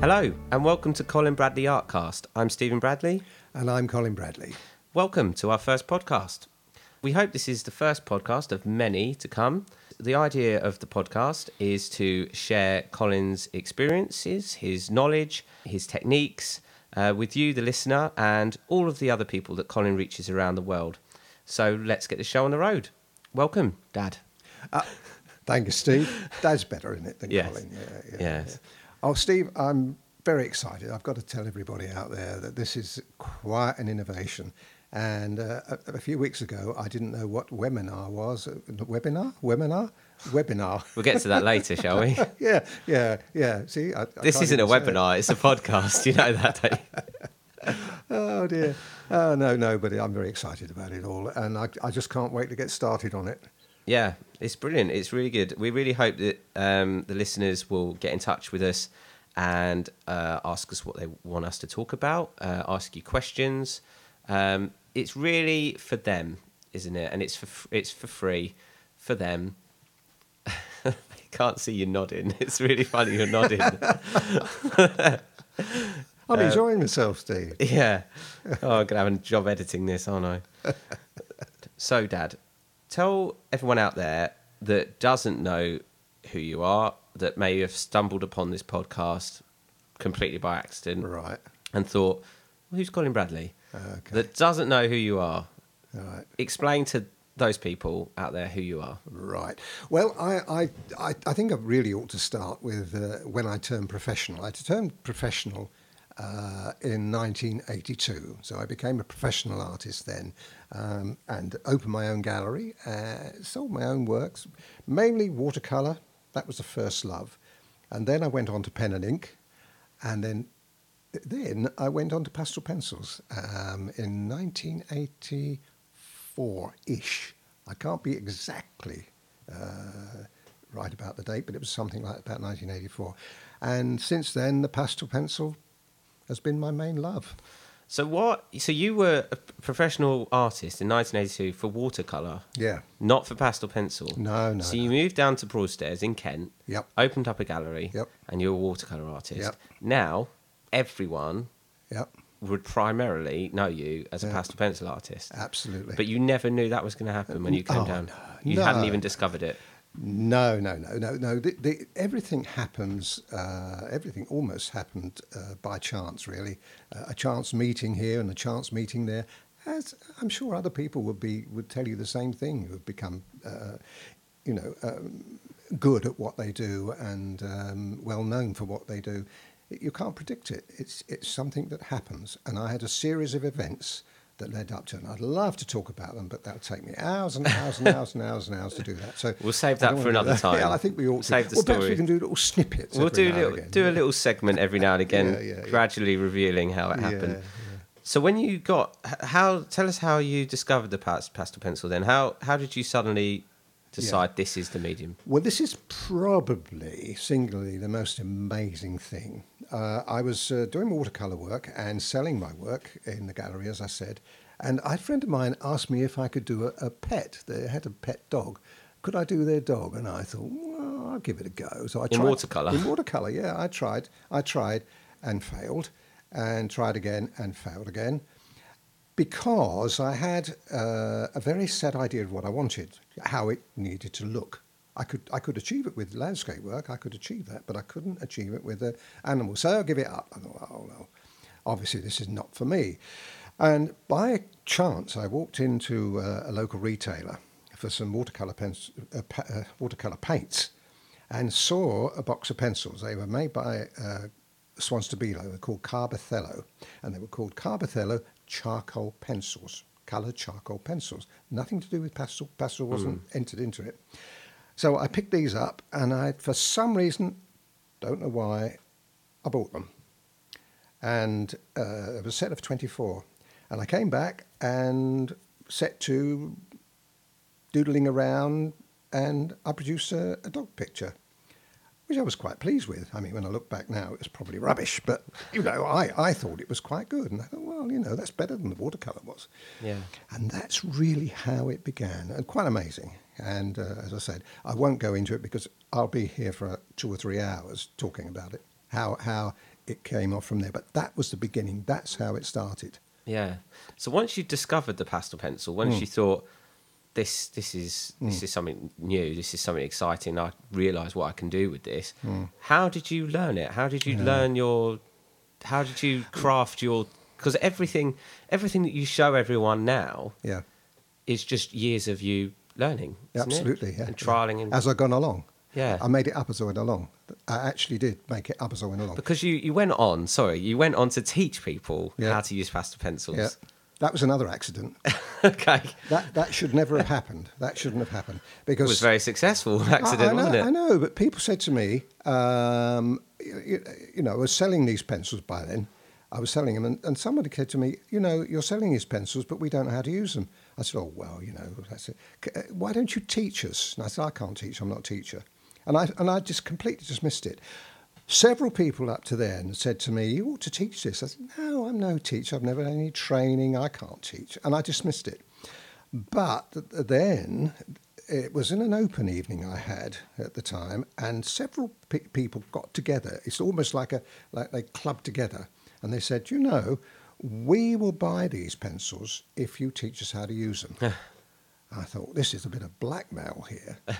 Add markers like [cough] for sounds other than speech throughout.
Hello, and welcome to Colin Bradley Artcast. I'm Stephen Bradley. And I'm Colin Bradley. Welcome to our first podcast. We hope this is the first podcast of many to come. The idea of the podcast is to share Colin's experiences, his knowledge, his techniques uh, with you, the listener, and all of the other people that Colin reaches around the world. So let's get the show on the road. Welcome, Dad. Thank you, Steve. Dad's better in it than Yes. Colin. Yeah, yeah, Yes. yeah. Oh, Steve, I'm very excited. I've got to tell everybody out there that this is quite an innovation. And uh, a, a few weeks ago, I didn't know what webinar was. Uh, Webinar? Webinar? Webinar. We'll get to that later, shall we? [laughs] yeah, yeah, yeah. See, I, I This isn't a say it. webinar, it's a podcast. You know that, don't you? [laughs] Oh dear. Oh no, no, but I'm very excited about it all, and I, I just can't wait to get started on it. Yeah, it's brilliant. It's really good. We really hope that um, the listeners will get in touch with us and uh, ask us what they want us to talk about, uh, ask you questions. Um, it's really for them, isn't it? And it's for f- it's for free for them. [laughs] I can't see you nodding. [laughs] It's really funny you're nodding. [laughs] I'm enjoying myself, Steve. yeah. Oh, I'm gonna have a job editing this, aren't I? so, Dad, tell everyone out there that doesn't know who you are, that may have stumbled upon this podcast completely by accident, Right. and thought, well, "Who's Colin Bradley?" Okay. That doesn't know who you are. Right. Explain to those people out there who you are. Right. Well, I, I, I, think I really ought to start with uh, when I turned professional. I turned professional uh, in 1982, so I became a professional artist then, um, and opened my own gallery, uh, sold my own works, mainly watercolor. That was the first love, and then I went on to pen and ink, and then then I went on to pastel pencils um, in 1984 ish. I can't be exactly uh, right about the date, but it was something like about 1984. And since then, the pastel pencil has been my main love. So what? So you were a professional artist in 1982 for watercolor, Yeah. not for pastel pencil. No, no, So you moved down to Broadstairs in Kent. Yep. Opened up a gallery. Yep. And you're a watercolor artist. Yep. Now everyone Yep. would primarily know you as a Yeah. pastel pencil artist. Absolutely. But you never knew that was going to happen when you came Oh, down. no, you hadn't even discovered it. No, no, no, no, no. The, the, everything happens. Uh, everything almost happened uh, by chance, really. Uh, a chance meeting here and a chance meeting there. As I'm sure other people would be would tell you the same thing. Who have become, uh, you know, um, good at what they do and um, well known for what they do. You can't predict it. It's it's something that happens. And I had a series of events that led up to it. And I'd love to talk about them, but that would take me hours and hours and hours and hours and hours to do that. So We'll save that for another that. [laughs] time. Yeah, I think we ought to. Save the well, perhaps we can do little snippets. We'll do little, again. do a little segment every now and [laughs] again, Yeah, yeah, gradually revealing how it happened. So when you got how tell us how you discovered the pastel pencil then how how did you suddenly decide this is the medium Well, this is probably singularly the most amazing thing. Uh, I was uh, doing watercolour work and selling my work in the gallery, as I said, and a friend of mine asked me if I could do a, a pet. They had a pet dog. Could I do their dog? And I thought, well, I'll give it a go. So I In tried watercolour? In watercolour, yeah. I tried. I tried and failed, and tried again and failed again because I had uh, a very set idea of what I wanted, how it needed to look. I could I could achieve it with landscape work. I could achieve that, but I couldn't achieve it with the animals. So I'll give it up. I thought, oh no, obviously this is not for me. And by chance, I walked into uh, a local retailer for some watercolor pens, uh, pa- uh, watercolor paints, and saw a box of pencils. They were made by uh, Swan Stabilo. They were called Carbothello, and they were called Carbothello charcoal pencils, coloured charcoal pencils. Nothing to do with pastel. Pastel wasn't entered into it. So I picked these up, and I, for some reason, don't know why, I bought them. And uh, it was a set of 24. And I came back and set to doodling around, and I produced a, a dog picture, which I was quite pleased with. I mean, when I look back now, it was probably rubbish, but you know, I, I thought it was quite good, and I thought, well, you know, that's better than the watercolor was. Yeah. And that's really how it began, and quite amazing. And uh, as I said, I won't go into it because I'll be here for two or three hours talking about it. How how it came off from there. But that was the beginning. That's how it started. Yeah. So once you discovered the pastel pencil, once Mm. you thought this this is this is something new, this is something exciting, I realise what I can do with this. Mm. How did you learn it? How did you learn your? How did you craft your? Because everything everything that you show everyone now Yeah, is just years of you learning. isn't it? absolutely. Yeah, and trialing and as I've gone along. Yeah. I made it up as I went along. I actually did make it up as I went along. because you you went on. Sorry, you went on to teach people Yeah. how to use pastel pencils. Yeah, that was another accident. [laughs] okay. That that should never have happened. That shouldn't have happened because It was a very successful I- accident, I, know, wasn't it? I know, but people said to me, um, you, you know, I was selling these pencils by then. I was selling them, and, and somebody said to me, you know, you're selling these pencils, but we don't know how to use them. I said, oh, well, you know, that's it. Uh, why don't you teach us? And I said, I can't teach, I'm not a teacher. And I, and I just completely dismissed it. Several people up to then said to me, you ought to teach this. I said, no, I'm no teacher. I've never had any training. I can't teach. And I dismissed it. But then it was in an open evening I had at the time, and several pe- people got together. It's almost like a like they clubbed together, and they said, "You know, we will buy these pencils if you teach us how to use them." I thought this is a bit of blackmail here. [laughs]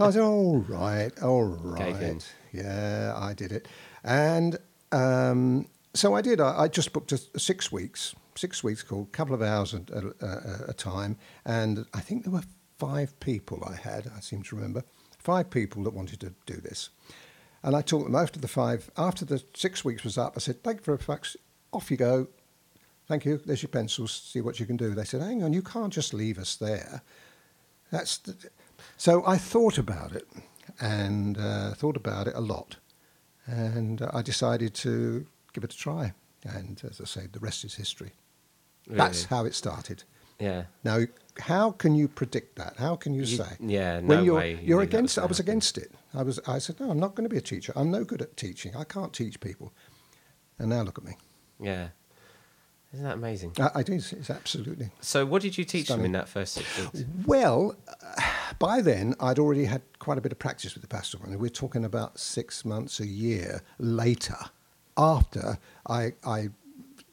I said, all right, all right. Yeah, I did it," and um, so I did. I, I just booked a, six weeks, six weeks called, a couple of hours at a, a, a time, and I think there were five people I had. I seem to remember five people that wanted to do this, and I taught them after the five. After the six weeks was up, I said, "Thank you for very much. Off you go. Thank you. There's your pencils. See what you can do." They said, "Hang on, you can't just leave us there." That's the, so I thought about it and uh, thought about it a lot, and uh, I decided to give it a try. And as I say, the rest is history. That's how it started. Yeah. Now, how can you predict that? How can you, You- say? yeah, when no you're, way you You're against. I was happen. against it. I was. I said, no, I'm not going to be a teacher. I'm no good at teaching. I can't teach people. And now look at me. Yeah. Isn't that amazing? I, I do. It's, absolutely. So, what did you teach them in that first six weeks? Well, uh, by then I'd already had quite a bit of practice with the pastel runner. We're talking about six months, a year later, after I, I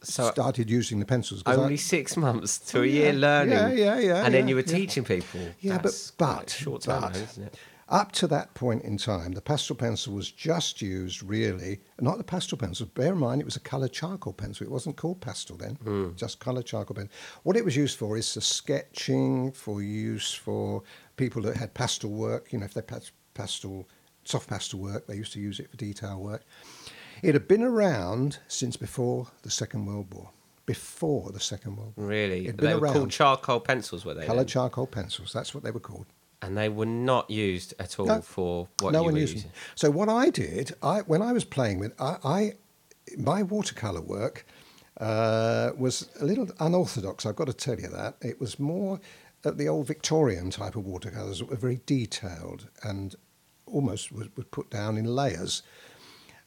So- started using the pencils. Only I, six months to Oh, a year learning. Yeah, yeah, yeah, And then you were yeah. teaching people. Yeah, That's but but, short time, but though, isn't it? Up to that point in time, the pastel pencil was just used really, not the pastel pencil. Bear in mind, it was a coloured charcoal pencil. It wasn't called pastel then, Hmm. just coloured charcoal pencil. What it was used for is for sketching, for use for people that had pastel work. You know, if they had pastel, soft pastel work, they used to use it for detail work. It had been around since before the Second World War. Before the Second World War. Really? It'd They been were called charcoal pencils, were they? Coloured charcoal pencils, that's what they were called. And they were not used at all No. for what no you one were used using. them. So what I did, I when I was playing with, I, I my watercolor work uh, was a little unorthodox. I've got to tell you that it was more at the old Victorian type of watercolors that were very detailed and almost was, was put down in layers.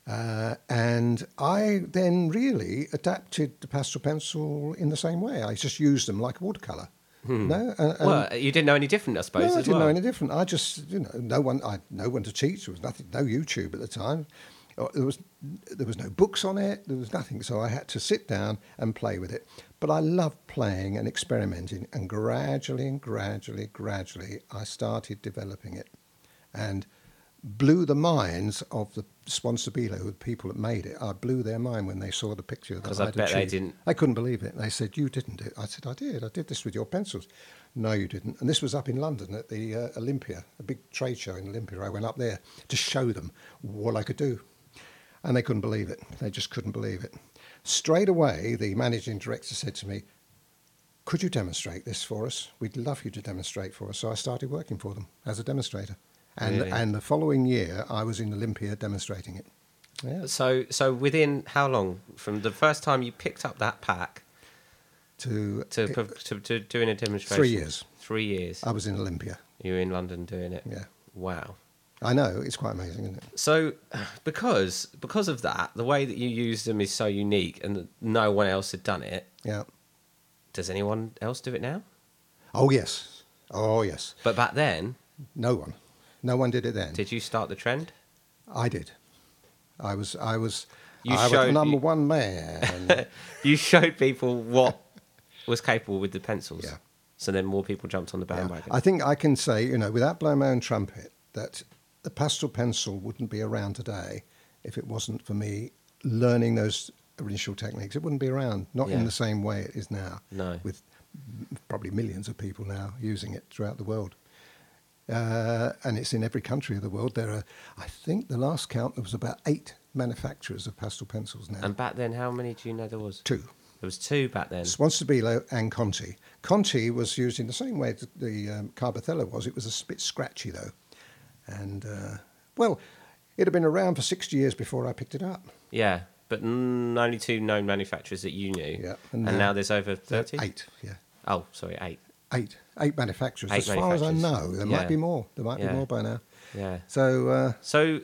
Uh, and I then really adapted the pastel pencil in the same way. I just used them like a watercolor. No, and- and- well, you didn't know any different, I suppose. no, I didn't well. know any different. I just, you know, no one, I no one to teach. There was nothing, no YouTube at the time. Uh, There was, there was no books on it. There was nothing. So I had to sit down and play with it. But I loved playing and experimenting, and gradually and gradually, gradually, I started developing it, and blew the minds of the Swan Stabilo, the people that made it. I blew their mind when they saw the picture. that I I'd bet they didn't- They couldn't believe it. They said, "You didn't do it." I said, "I did. I did this with your pencils." No, you didn't. And this was up in London at the uh, Olympia, a big trade show in Olympia. I went up there to show them what I could do, and they couldn't believe it. They just couldn't believe it. Straight away, the managing director said to me, "Could you demonstrate this for us? We'd love you to demonstrate for us." So I started working for them as a demonstrator, and Really? and the following year, I was in Olympia demonstrating it. Yeah. So, so within how long from the first time you picked up that pack To, to to, to, to doing a demonstration? Three years. Three years. I was in Olympia. you were in London doing it. Yeah. Wow. I know it's quite amazing, isn't it? So, [sighs] because because of that, the way that you use them is so unique, and no one else had done it. Yeah. Does anyone else do it now? Oh yes. Oh yes. But back then, No one. No one did it then. did you start the trend? I did. I was. I was. You I was showed the number you, one man. [laughs] you showed people what was capable with the pencils. Yeah. So then more people jumped on the Yeah. bandwagon. I think I can say, you know, without blowing my own trumpet, that the pastel pencil wouldn't be around today if it wasn't for me learning those initial techniques. It wouldn't be around, not Yeah. in the same way it is now. No. With probably millions of people now using it throughout the world. Uh, and it's in every country of the world. There are, I think, the last count there was about eight manufacturers of pastel pencils now. and back then, how many do you know there was? Two. There was two back then. Swan Stabilo and Conté. Conté was used in the same way that the um, Carbothello was. It was a bit scratchy though, and uh, well, it had been around for sixty years before I picked it up. Yeah, but only two known manufacturers that you knew. Yeah, And, and now, now- there's over 30? Eight, yeah, Oh, sorry, eight. Eight, eight manufacturers. Eight as far as I know, there Yeah. might be more. There might Yeah. be more by now. Yeah. So uh, So,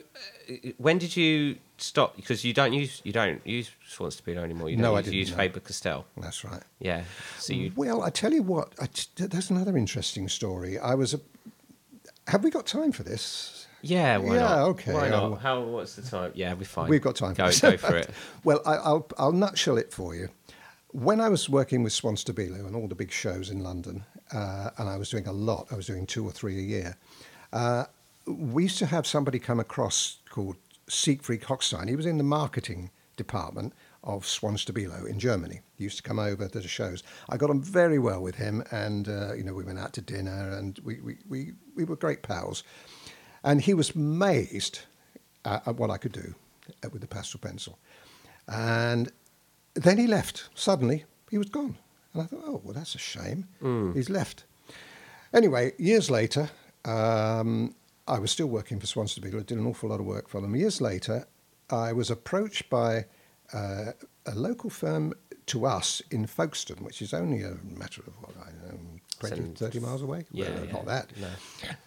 uh, when did you stop? Because you don't use you don't use Swan Stabilo anymore. You No, don't I use, didn't, use no. Faber Castell. that's right. Yeah. So you. Well, I tell you what, I t- there's another interesting story. I was a. Have we got time for this? Yeah. Why Yeah, not? okay, Why not? I'll- How? What's the time? Yeah, we're fine. We've got time Go, this. go [laughs] for it. well, I, I'll, I'll nutshell it for you. When I was working with Swan Stabilo and all the big shows in London, uh, and I was doing a lot, I was doing two or three a year, uh, we used to have somebody come across called Siegfried Hochstein. He was in the marketing department of Swan Stabilo in Germany. He used to come over to the shows. I got on very well with him, and uh, you know we went out to dinner, and we, we, we, we were great pals. And he was amazed at, at what I could do uh, with the pastel pencil. And then he left. Suddenly, he was gone. And I thought, oh, well, that's a shame. He's left. Anyway, years later, um, I was still working for Swan Stabilo. I did an awful lot of work for them. Years later, I was approached by uh, a local firm to us in Folkestone, which is only a matter of, what, I know, 20, Seven- 30 miles away? Yeah, Well, yeah. Not that. No.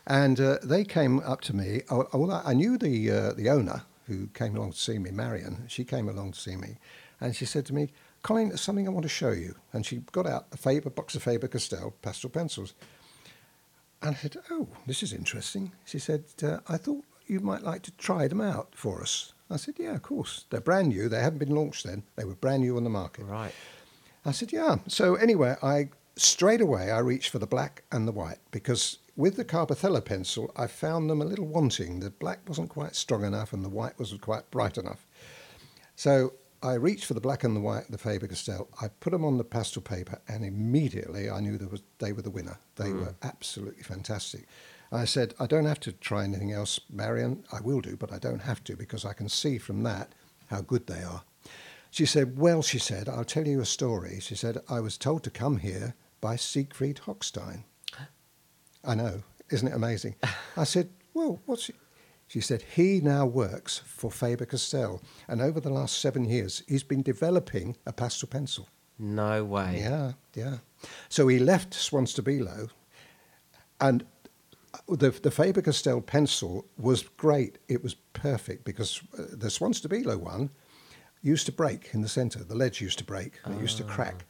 And uh, they came up to me. Oh, oh, I knew the uh, the owner who came along to see me, Marion. She came along to see me, and she said to me, "Colin, there's something I want to show you." And she got out a Faber box of Faber Castell pastel pencils. And I said, "Oh, this is interesting." She said, uh, "I thought you might like to try them out for us." I said, "Yeah, of course. They're brand new. They haven't been launched then. They were brand new on the market." Right. I said, yeah. So anyway, I straight away I reached for the black and the white because with the Carbothello pencil, I found them a little wanting. The black wasn't quite strong enough and the white wasn't quite bright enough. So I reached for the black and the white, the Faber Castell. I put them on the pastel paper, and immediately I knew there was, they were the winner. They hmm. were absolutely fantastic. I said, I don't have to try anything else, Marion. I will do, but I don't have to because I can see from that how good they are. She said, Well, she said, I'll tell you a story. She said, I was told to come here by Siegfried Hochstein. [gasps] I know, isn't it amazing? [laughs] I said, Well, what's he? She said, He now works for Faber Castell. And over the last seven years, he's been developing a pastel pencil. No way. Yeah, yeah. So he left Swan Stabilo, and the the Faber Castell pencil was great. It was perfect because uh, the Swan Stabilo one used to break in the centre. The ledge used to break and it used to crack.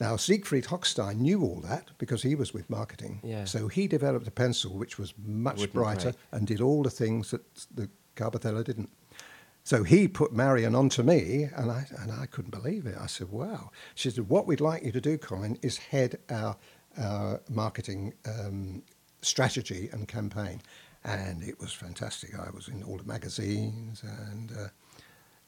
Now Siegfried Hochstein knew all that because he was with marketing. Yeah. So he developed a pencil which was much Wouldn't brighter break. and did all the things that the Carbothello didn't. So he put Marion onto me, and I and I couldn't believe it. I said, "Wow!" She said, "What we'd like you to do, Colin, is head our our marketing um, strategy and campaign." And it was fantastic. I was in all the magazines, and uh,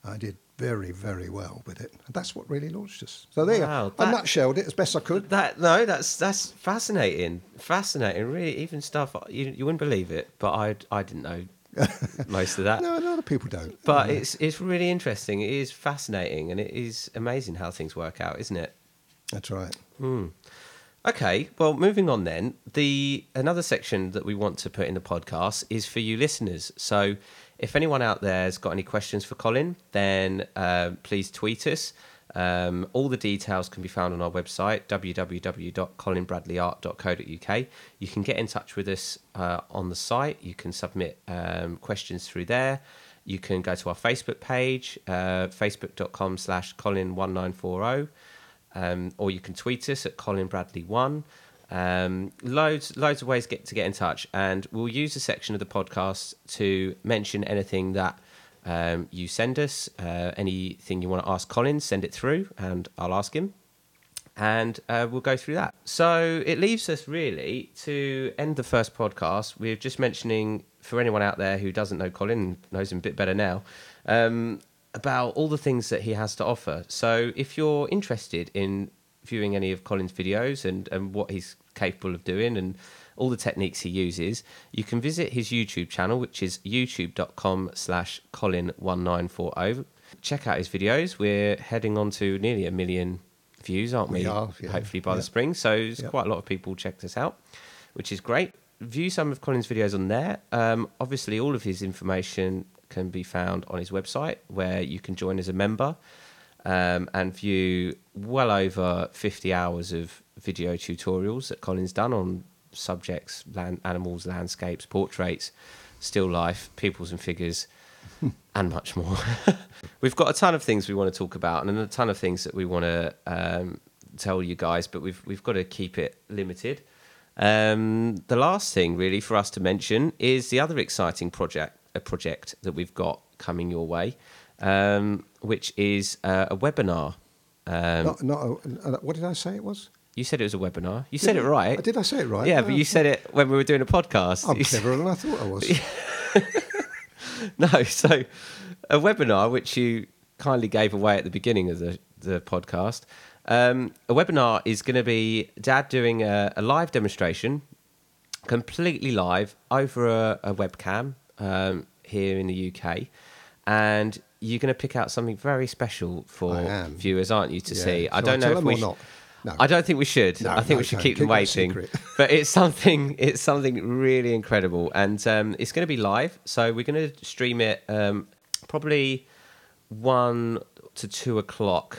I did very, very well with it. And that's what really launched us. So there, Wow, you go. I nutshelled it as best I could. That no, that's that's fascinating, fascinating. Really, even stuff you you wouldn't believe it, but I I didn't know [laughs] most of that. No, a lot of people don't. But it's it's really interesting. It is fascinating, and it is amazing how things work out, isn't it? That's right. Hmm. Okay, well, moving on then. The another section that we want to put in the podcast is for you listeners. So, if anyone out there has got any questions for Colin, then uh, please tweet us. Um, all the details can be found on our website www.colinbradleyart.co.uk. You can get in touch with us uh, on the site. You can submit um, questions through there. You can go to our Facebook page, uh, facebook.com slash colin1940 um, or you can tweet us at Colin Bradley One. Um, loads, loads of ways get to get in touch, and we'll use a section of the podcast to mention anything that um, you send us uh, anything you want to ask Colin, send it through, and I'll ask him, and uh, we'll go through that. So it leaves us really to end the first podcast. We're just mentioning for anyone out there who doesn't know Colin, knows him a bit better now. Um, about all the things that he has to offer. So, if you're interested in viewing any of Colin's videos and, and what he's capable of doing and all the techniques he uses, you can visit his YouTube channel, which is youtube.com slash Colin1940. Check out his videos. We're heading on to nearly a million views, aren't we? We are, yeah. Hopefully by Yeah. the spring. So there's Yeah. quite a lot of people checked us out, which is great. View some of Colin's videos on there. Um, obviously, all of his information can be found on his website, where you can join as a member um, and view well over 50 hours of video tutorials that Colin's done on subjects, land, animals, landscapes, portraits, still life, peoples and figures, [laughs] and much more. [laughs] we've got a ton of things we want to talk about and a ton of things that we want to um, tell you guys, but we've we've got to keep it limited. Um, the last thing, really, for us to mention is the other exciting project, a project that we've got coming your way, um, which is uh, a webinar. Um, Not, not a, uh, what did I say it was? You said it was a webinar. You said it right. Did I say it right? Yeah, Oh, but you said it when we were doing a podcast. I'm You cleverer than I thought I was. [laughs] No, so a webinar which you kindly gave away at the beginning of the, the podcast. Um, a webinar is going to be Dad doing a, a live demonstration, completely live over a, a webcam um, here in the UK, and you're going to pick out something very special for viewers, aren't you, to Yeah. see? I don't I know if we sh- not? No. I don't think we should. No, I think no, we should don't. keep them waiting. [laughs] but it's something. It's something really incredible, and um, it's going to be live. So we're going to stream it um, probably one to two o'clock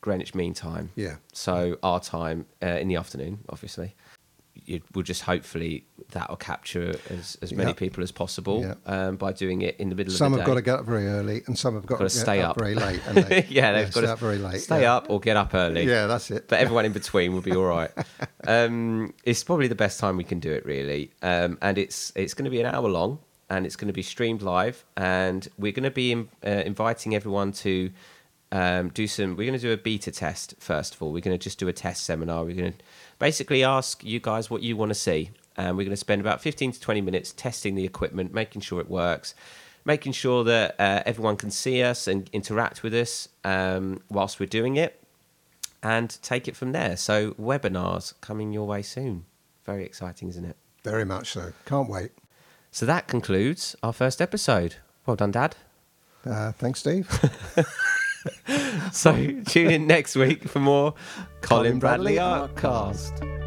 Greenwich Mean Time. Yeah. So our time uh, in the afternoon, obviously. You, we'll just hopefully that will capture as, as many Yeah. people as possible Yeah. um, by doing it in the middle Some of the day. Some have got to get up very early, and some have got, Got to stay get up. very late. [laughs] They, yeah, they've got stay to up very late. Stay yeah. up or get up early. Yeah, that's it. But everyone in [laughs] between will be all right. um, it's probably the best time we can do it, really. Um, and it's it's going to be an hour long, and it's going to be streamed live. And we're going to be in, uh, inviting everyone to um, do some. We're going to do a beta test first of all. We're going to just do a test seminar. We're going to basically ask you guys what you want to see, and we're going to spend about fifteen to twenty minutes testing the equipment, making sure it works. Making sure that uh, everyone can see us and interact with us um, whilst we're doing it, and take it from there. So webinars coming your way soon. Very exciting, isn't it? Very much so. Can't wait. So that concludes our first episode. Well done, Dad. Uh, thanks, Steve. [laughs] [laughs] So tune in next week for more Colin, Colin Bradley, Bradley Artcast.